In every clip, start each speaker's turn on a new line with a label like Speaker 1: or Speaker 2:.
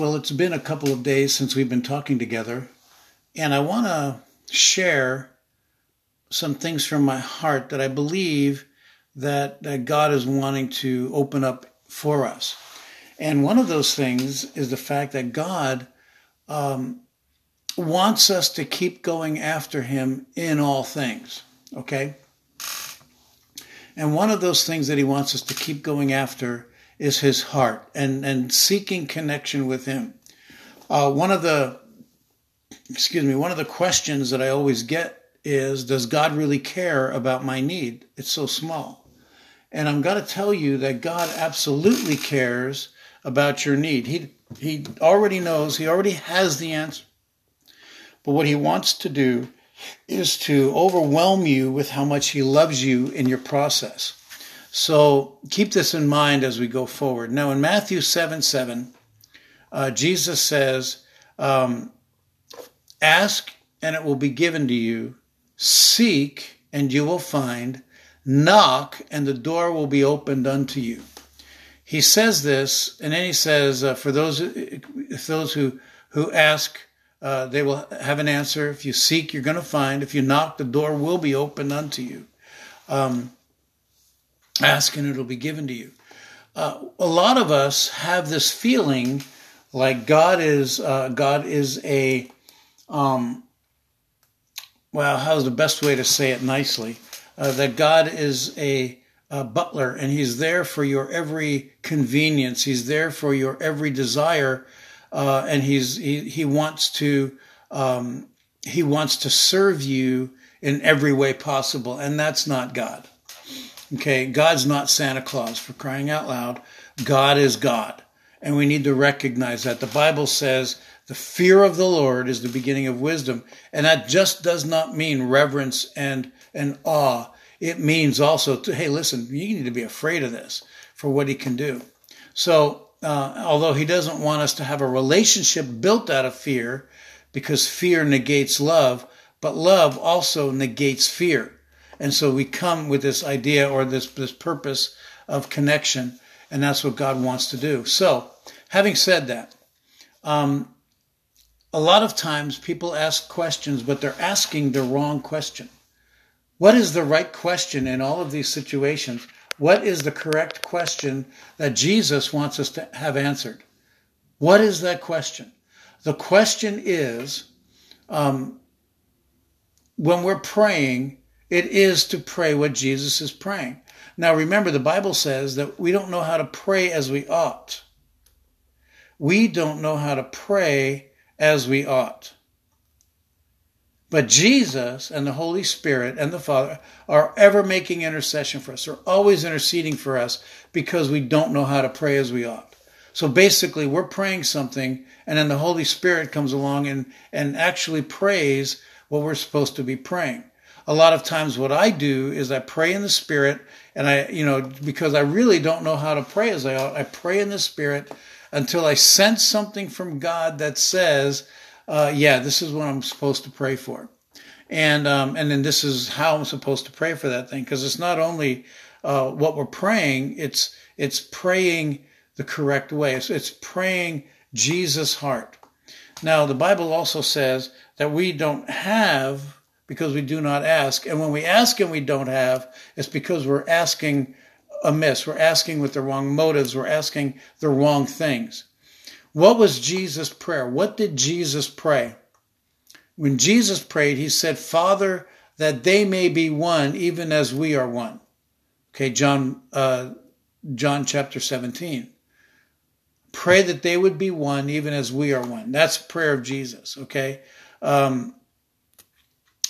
Speaker 1: Well, it's been a couple of days since we've been talking together, and I want to share some things from my heart that I believe that, that God is wanting to open up for us. And one of those things is the fact that God um, wants us to keep going after Him in all things. Okay? And one of those things that He wants us to keep going after is His heart and, and seeking connection with Him. Uh, one of the, excuse me, one of the questions that I always get is, does God really care about my need? It's so small. And I'm going to tell you that God absolutely cares about your need. He, he already knows, He already has the answer. But what He wants to do is to overwhelm you with how much He loves you in your process. So keep this in mind as we go forward. Now, in Matthew 7 7, uh, Jesus says, um, Ask and it will be given to you, seek and you will find, knock and the door will be opened unto you. He says this, and then he says, uh, For those, if those who, who ask, uh, they will have an answer. If you seek, you're going to find. If you knock, the door will be opened unto you. Um, ask and it'll be given to you. Uh, a lot of us have this feeling like God is uh, God is a um, well, how's the best way to say it nicely? Uh, that God is a, a, butler and He's there for your every convenience. He's there for your every desire, uh, and He's he, he wants to um, He wants to serve you in every way possible, and that's not God. Okay, God's not Santa Claus for crying out loud. God is God. And we need to recognize that. The Bible says the fear of the Lord is the beginning of wisdom. And that just does not mean reverence and, and awe. It means also to, hey, listen, you need to be afraid of this for what he can do. So, uh, although he doesn't want us to have a relationship built out of fear, because fear negates love, but love also negates fear. And so we come with this idea or this, this purpose of connection and that's what God wants to do. So, having said that, um, a lot of times people ask questions, but they're asking the wrong question. What is the right question in all of these situations? What is the correct question that Jesus wants us to have answered? What is that question? The question is um, when we're praying, it is to pray what Jesus is praying. Now remember, the Bible says that we don't know how to pray as we ought. We don't know how to pray as we ought. But Jesus and the Holy Spirit and the Father are ever making intercession for us. They're always interceding for us because we don't know how to pray as we ought. So basically, we're praying something, and then the Holy Spirit comes along and, and actually prays what we're supposed to be praying. A lot of times, what I do is I pray in the Spirit and I, you know, because I really don't know how to pray as I ought, I pray in the Spirit until I sense something from God that says, uh, yeah, this is what I'm supposed to pray for. And, um, and then this is how I'm supposed to pray for that thing. Cause it's not only, uh, what we're praying, it's, it's praying the correct way. It's, it's praying Jesus' heart. Now, the Bible also says that we don't have because we do not ask. And when we ask and we don't have, it's because we're asking amiss. We're asking with the wrong motives. We're asking the wrong things. What was Jesus' prayer? What did Jesus pray? When Jesus prayed, he said, Father, that they may be one, even as we are one. Okay, John, uh, John chapter 17. Pray that they would be one, even as we are one. That's prayer of Jesus. Okay. Um,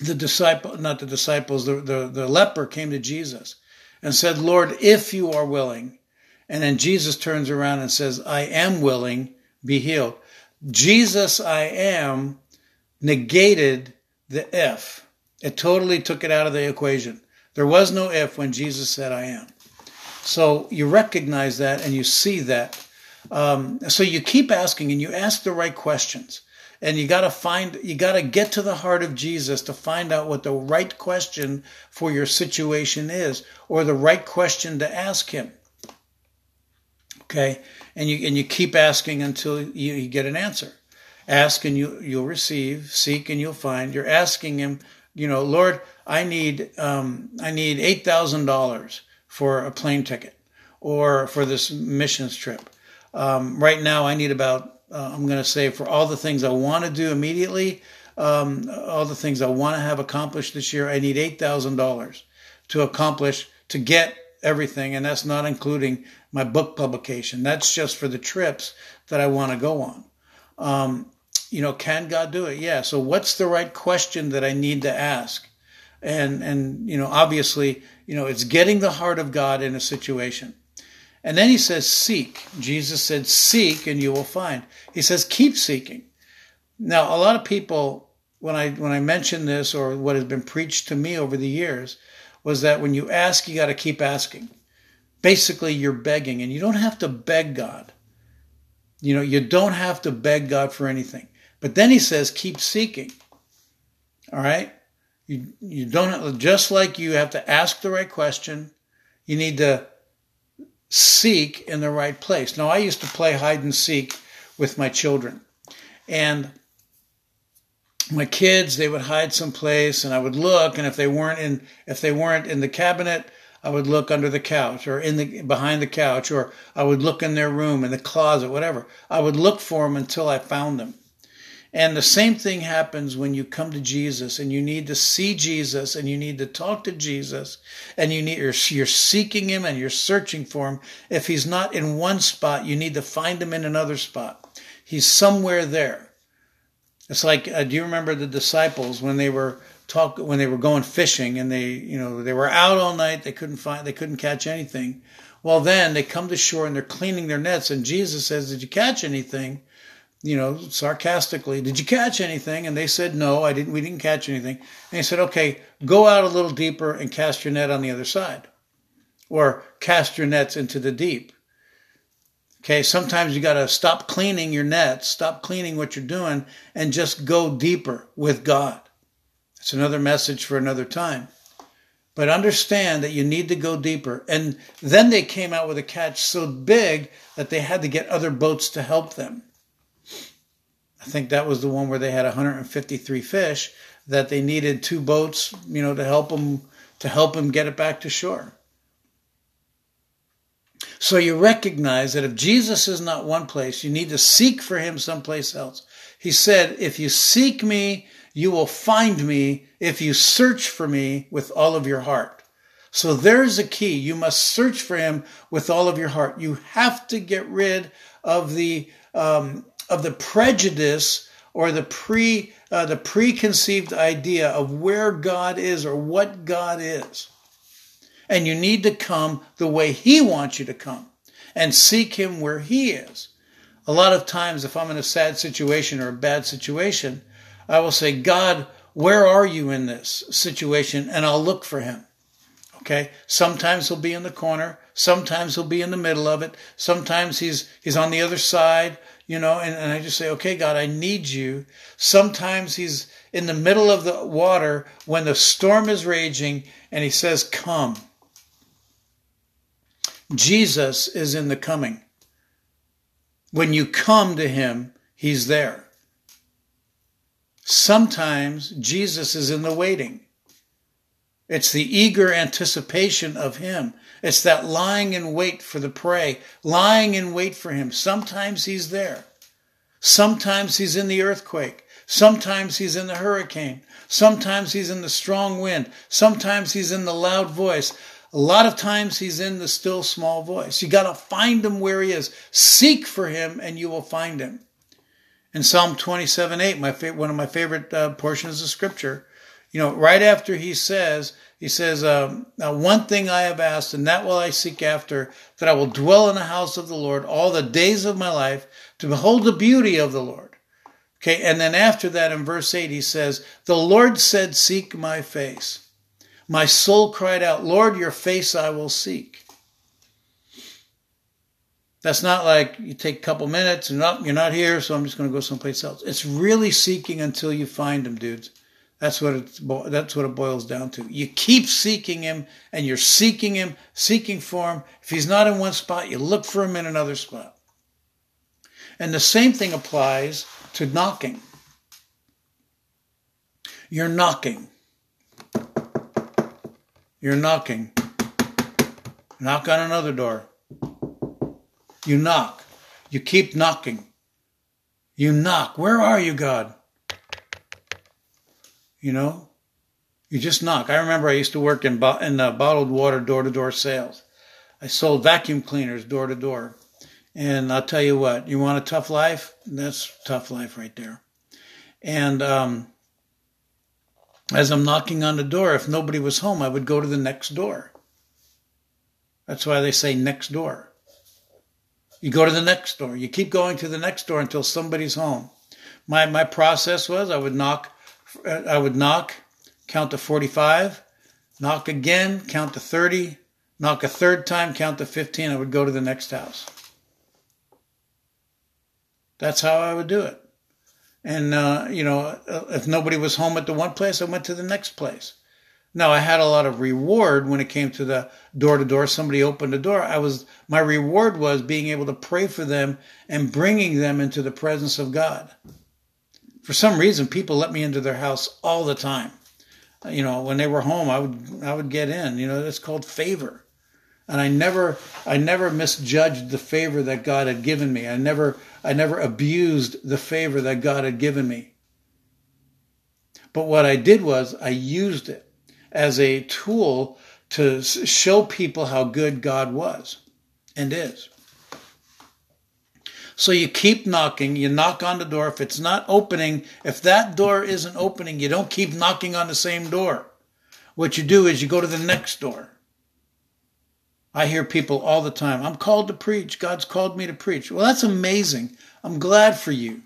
Speaker 1: the disciple, not the disciples, the, the, the leper came to Jesus and said, Lord, if you are willing. And then Jesus turns around and says, I am willing, be healed. Jesus, I am, negated the if. It totally took it out of the equation. There was no if when Jesus said, I am. So you recognize that and you see that. Um, so you keep asking and you ask the right questions and you got to find you got to get to the heart of Jesus to find out what the right question for your situation is or the right question to ask him. Okay, and you and you keep asking until you, you get an answer. Ask and you you'll receive. Seek and you'll find. You're asking him, you know, Lord, I need um, I need eight thousand dollars for a plane ticket or for this missions trip. Um, right now, I need about uh, I'm going to say for all the things I want to do immediately, um, all the things I want to have accomplished this year, I need eight thousand dollars to accomplish to get everything, and that's not including my book publication. That's just for the trips that I want to go on. Um, you know, can God do it? Yeah. So what's the right question that I need to ask? And, and, you know, obviously, you know, it's getting the heart of God in a situation. And then he says, seek. Jesus said, seek and you will find. He says, keep seeking. Now, a lot of people, when I, when I mention this or what has been preached to me over the years, was that when you ask, you got to keep asking. Basically, you're begging, and you don't have to beg God. You know, you don't have to beg God for anything. But then he says, keep seeking. All right? You, you don't, just like you have to ask the right question, you need to seek in the right place. Now, I used to play hide and seek with my children. And my kids, they would hide someplace and I would look. And if they weren't in, if they weren't in the cabinet, I would look under the couch or in the behind the couch, or I would look in their room, in the closet, whatever. I would look for them until I found them. And the same thing happens when you come to Jesus and you need to see Jesus and you need to talk to Jesus and you need, you're, you're seeking him and you're searching for him. If he's not in one spot, you need to find him in another spot. He's somewhere there. It's like, uh, do you remember the disciples when they were talk when they were going fishing and they you know they were out all night they couldn't find they couldn't catch anything well then they come to shore and they're cleaning their nets and jesus says did you catch anything you know sarcastically did you catch anything and they said no i didn't we didn't catch anything and he said okay go out a little deeper and cast your net on the other side or cast your nets into the deep okay sometimes you got to stop cleaning your nets stop cleaning what you're doing and just go deeper with god it's another message for another time. But understand that you need to go deeper. And then they came out with a catch so big that they had to get other boats to help them. I think that was the one where they had 153 fish that they needed two boats, you know, to help them to help them get it back to shore. So you recognize that if Jesus is not one place, you need to seek for him someplace else. He said, if you seek me you will find me if you search for me with all of your heart. So there's a key. You must search for him with all of your heart. You have to get rid of the um, of the prejudice or the pre uh, the preconceived idea of where God is or what God is. And you need to come the way he wants you to come and seek him where he is. A lot of times if I'm in a sad situation or a bad situation, I will say, God, where are you in this situation? And I'll look for him. Okay. Sometimes he'll be in the corner. Sometimes he'll be in the middle of it. Sometimes he's, he's on the other side, you know, and, and I just say, okay, God, I need you. Sometimes he's in the middle of the water when the storm is raging and he says, come. Jesus is in the coming. When you come to him, he's there. Sometimes Jesus is in the waiting. It's the eager anticipation of Him. It's that lying in wait for the prey, lying in wait for Him. Sometimes He's there. Sometimes He's in the earthquake. Sometimes He's in the hurricane. Sometimes He's in the strong wind. Sometimes He's in the loud voice. A lot of times He's in the still small voice. You got to find Him where He is. Seek for Him and you will find Him in Psalm 27 8, my one of my favorite uh, portions of scripture, you know, right after he says, he says, um, one thing I have asked, and that will I seek after, that I will dwell in the house of the Lord all the days of my life to behold the beauty of the Lord. Okay, and then after that in verse 8, he says, The Lord said, Seek my face. My soul cried out, Lord, your face I will seek. That's not like you take a couple minutes and up, oh, you're not here, so I'm just going to go someplace else. It's really seeking until you find him, dudes. That's what it's that's what it boils down to. You keep seeking him and you're seeking him, seeking for him. If he's not in one spot, you look for him in another spot. And the same thing applies to knocking. You're knocking. You're knocking. Knock on another door. You knock. You keep knocking. You knock. Where are you, God? You know, you just knock. I remember I used to work in, bo- in uh, bottled water door to door sales. I sold vacuum cleaners door to door. And I'll tell you what, you want a tough life? That's tough life right there. And um, as I'm knocking on the door, if nobody was home, I would go to the next door. That's why they say next door. You go to the next door. You keep going to the next door until somebody's home. My my process was I would knock I would knock, count to 45, knock again, count to 30, knock a third time, count to 15. I would go to the next house. That's how I would do it. And, uh, you know, if nobody was home at the one place, I went to the next place. Now I had a lot of reward when it came to the door to door. Somebody opened the door. I was, my reward was being able to pray for them and bringing them into the presence of God for some reason, people let me into their house all the time. Uh, you know, when they were home, I would I would get in. You know, it's called favor, and I never I never misjudged the favor that God had given me. I never I never abused the favor that God had given me. But what I did was I used it as a tool to show people how good God was and is. So you keep knocking, you knock on the door. If it's not opening, if that door isn't opening, you don't keep knocking on the same door. What you do is you go to the next door. I hear people all the time, I'm called to preach. God's called me to preach. Well, that's amazing. I'm glad for you.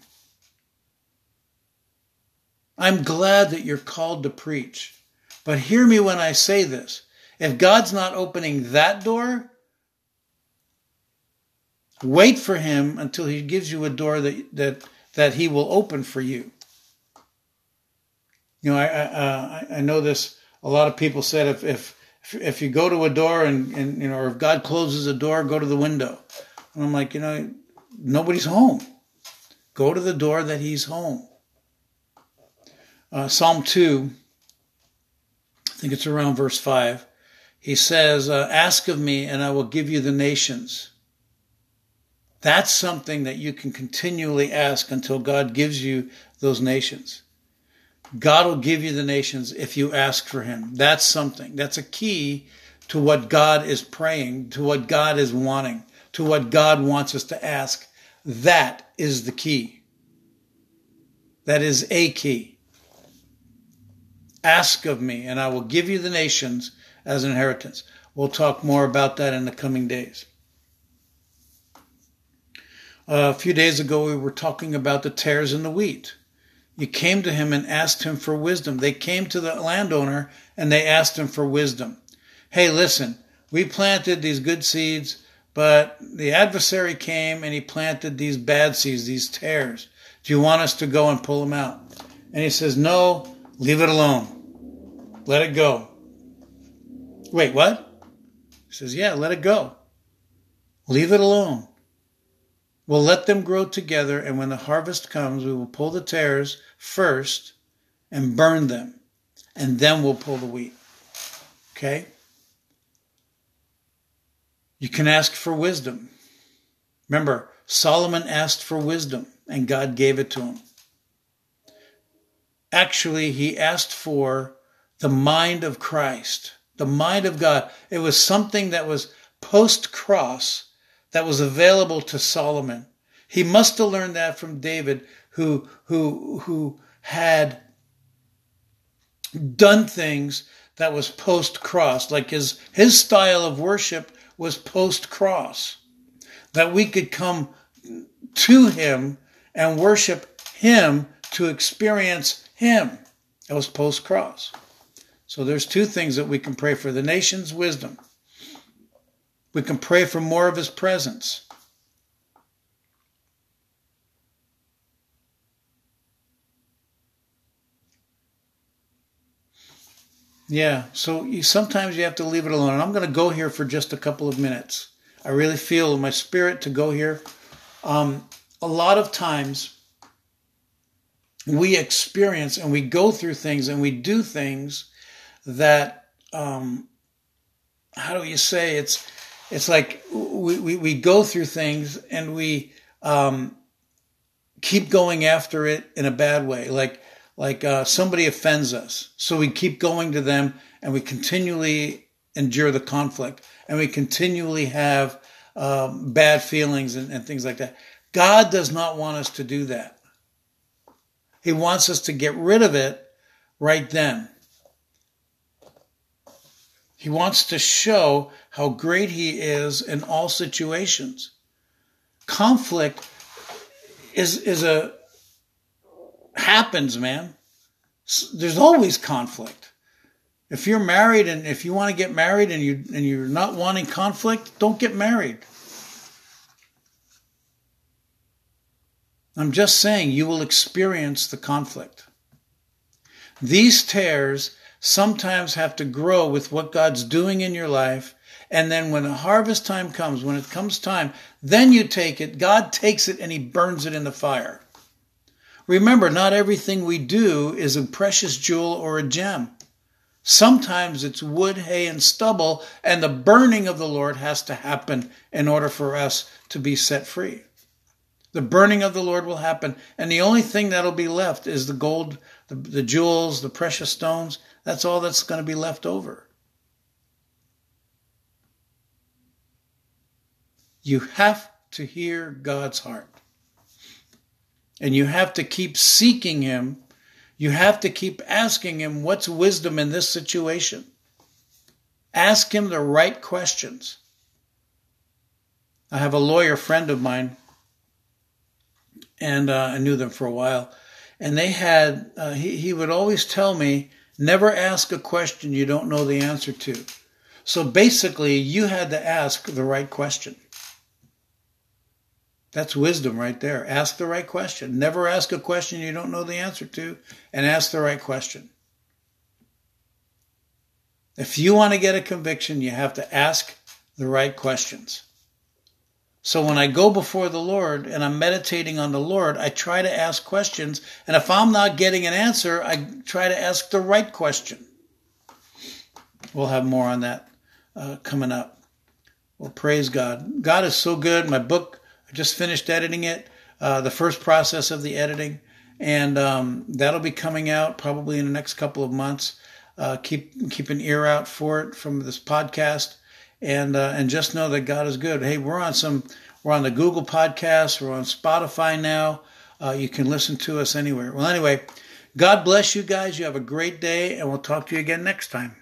Speaker 1: I'm glad that you're called to preach. But hear me when I say this. If God's not opening that door, Wait for him until he gives you a door that that that he will open for you. You know, I I, uh, I know this. A lot of people said if if if you go to a door and and you know, or if God closes a door, go to the window. And I'm like, you know, nobody's home. Go to the door that He's home. Uh, Psalm two. I think it's around verse five. He says, uh, "Ask of me, and I will give you the nations." That's something that you can continually ask until God gives you those nations. God will give you the nations if you ask for Him. That's something. That's a key to what God is praying, to what God is wanting, to what God wants us to ask. That is the key. That is a key. Ask of me, and I will give you the nations as an inheritance. We'll talk more about that in the coming days. A few days ago, we were talking about the tares in the wheat. You came to him and asked him for wisdom. They came to the landowner and they asked him for wisdom. Hey, listen, we planted these good seeds, but the adversary came and he planted these bad seeds, these tares. Do you want us to go and pull them out? And he says, No, leave it alone. Let it go. Wait, what? He says, Yeah, let it go. Leave it alone. We'll let them grow together, and when the harvest comes, we will pull the tares first and burn them, and then we'll pull the wheat. Okay? You can ask for wisdom. Remember, Solomon asked for wisdom, and God gave it to him. Actually, he asked for the mind of Christ, the mind of God. It was something that was post cross that was available to Solomon. He must have learned that from David, who, who, who had done things that was post cross, like his, his style of worship was post cross, that we could come to him and worship him to experience him. That was post cross. So there's two things that we can pray for the nation's wisdom we can pray for more of His presence. Yeah. So you, sometimes you have to leave it alone. I'm going to go here for just a couple of minutes. I really feel my spirit to go here. Um, a lot of times we experience and we go through things and we do things that um, how do you say it's it's like we, we, we go through things and we um, keep going after it in a bad way. Like like uh, somebody offends us. So we keep going to them and we continually endure the conflict and we continually have um, bad feelings and, and things like that. God does not want us to do that. He wants us to get rid of it right then he wants to show how great he is in all situations. Conflict is is a happens, man. There's always conflict. If you're married and if you want to get married and you and you're not wanting conflict, don't get married. I'm just saying you will experience the conflict. These tares sometimes have to grow with what God's doing in your life. And then when the harvest time comes, when it comes time, then you take it. God takes it and he burns it in the fire. Remember, not everything we do is a precious jewel or a gem. Sometimes it's wood, hay, and stubble, and the burning of the Lord has to happen in order for us to be set free. The burning of the Lord will happen, and the only thing that'll be left is the gold, the, the jewels, the precious stones, that's all that's going to be left over. You have to hear God's heart. And you have to keep seeking Him. You have to keep asking Him, what's wisdom in this situation? Ask Him the right questions. I have a lawyer friend of mine, and uh, I knew them for a while. And they had, uh, he, he would always tell me, Never ask a question you don't know the answer to. So basically, you had to ask the right question. That's wisdom right there. Ask the right question. Never ask a question you don't know the answer to, and ask the right question. If you want to get a conviction, you have to ask the right questions. So when I go before the Lord and I'm meditating on the Lord, I try to ask questions. And if I'm not getting an answer, I try to ask the right question. We'll have more on that uh, coming up. Well, praise God. God is so good. My book, I just finished editing it, uh, the first process of the editing. And um, that'll be coming out probably in the next couple of months. Uh, keep keep an ear out for it from this podcast and uh, and just know that God is good. Hey, we're on some we're on the Google Podcast, we're on Spotify now. Uh, you can listen to us anywhere. Well, anyway, God bless you guys. You have a great day, and we'll talk to you again next time.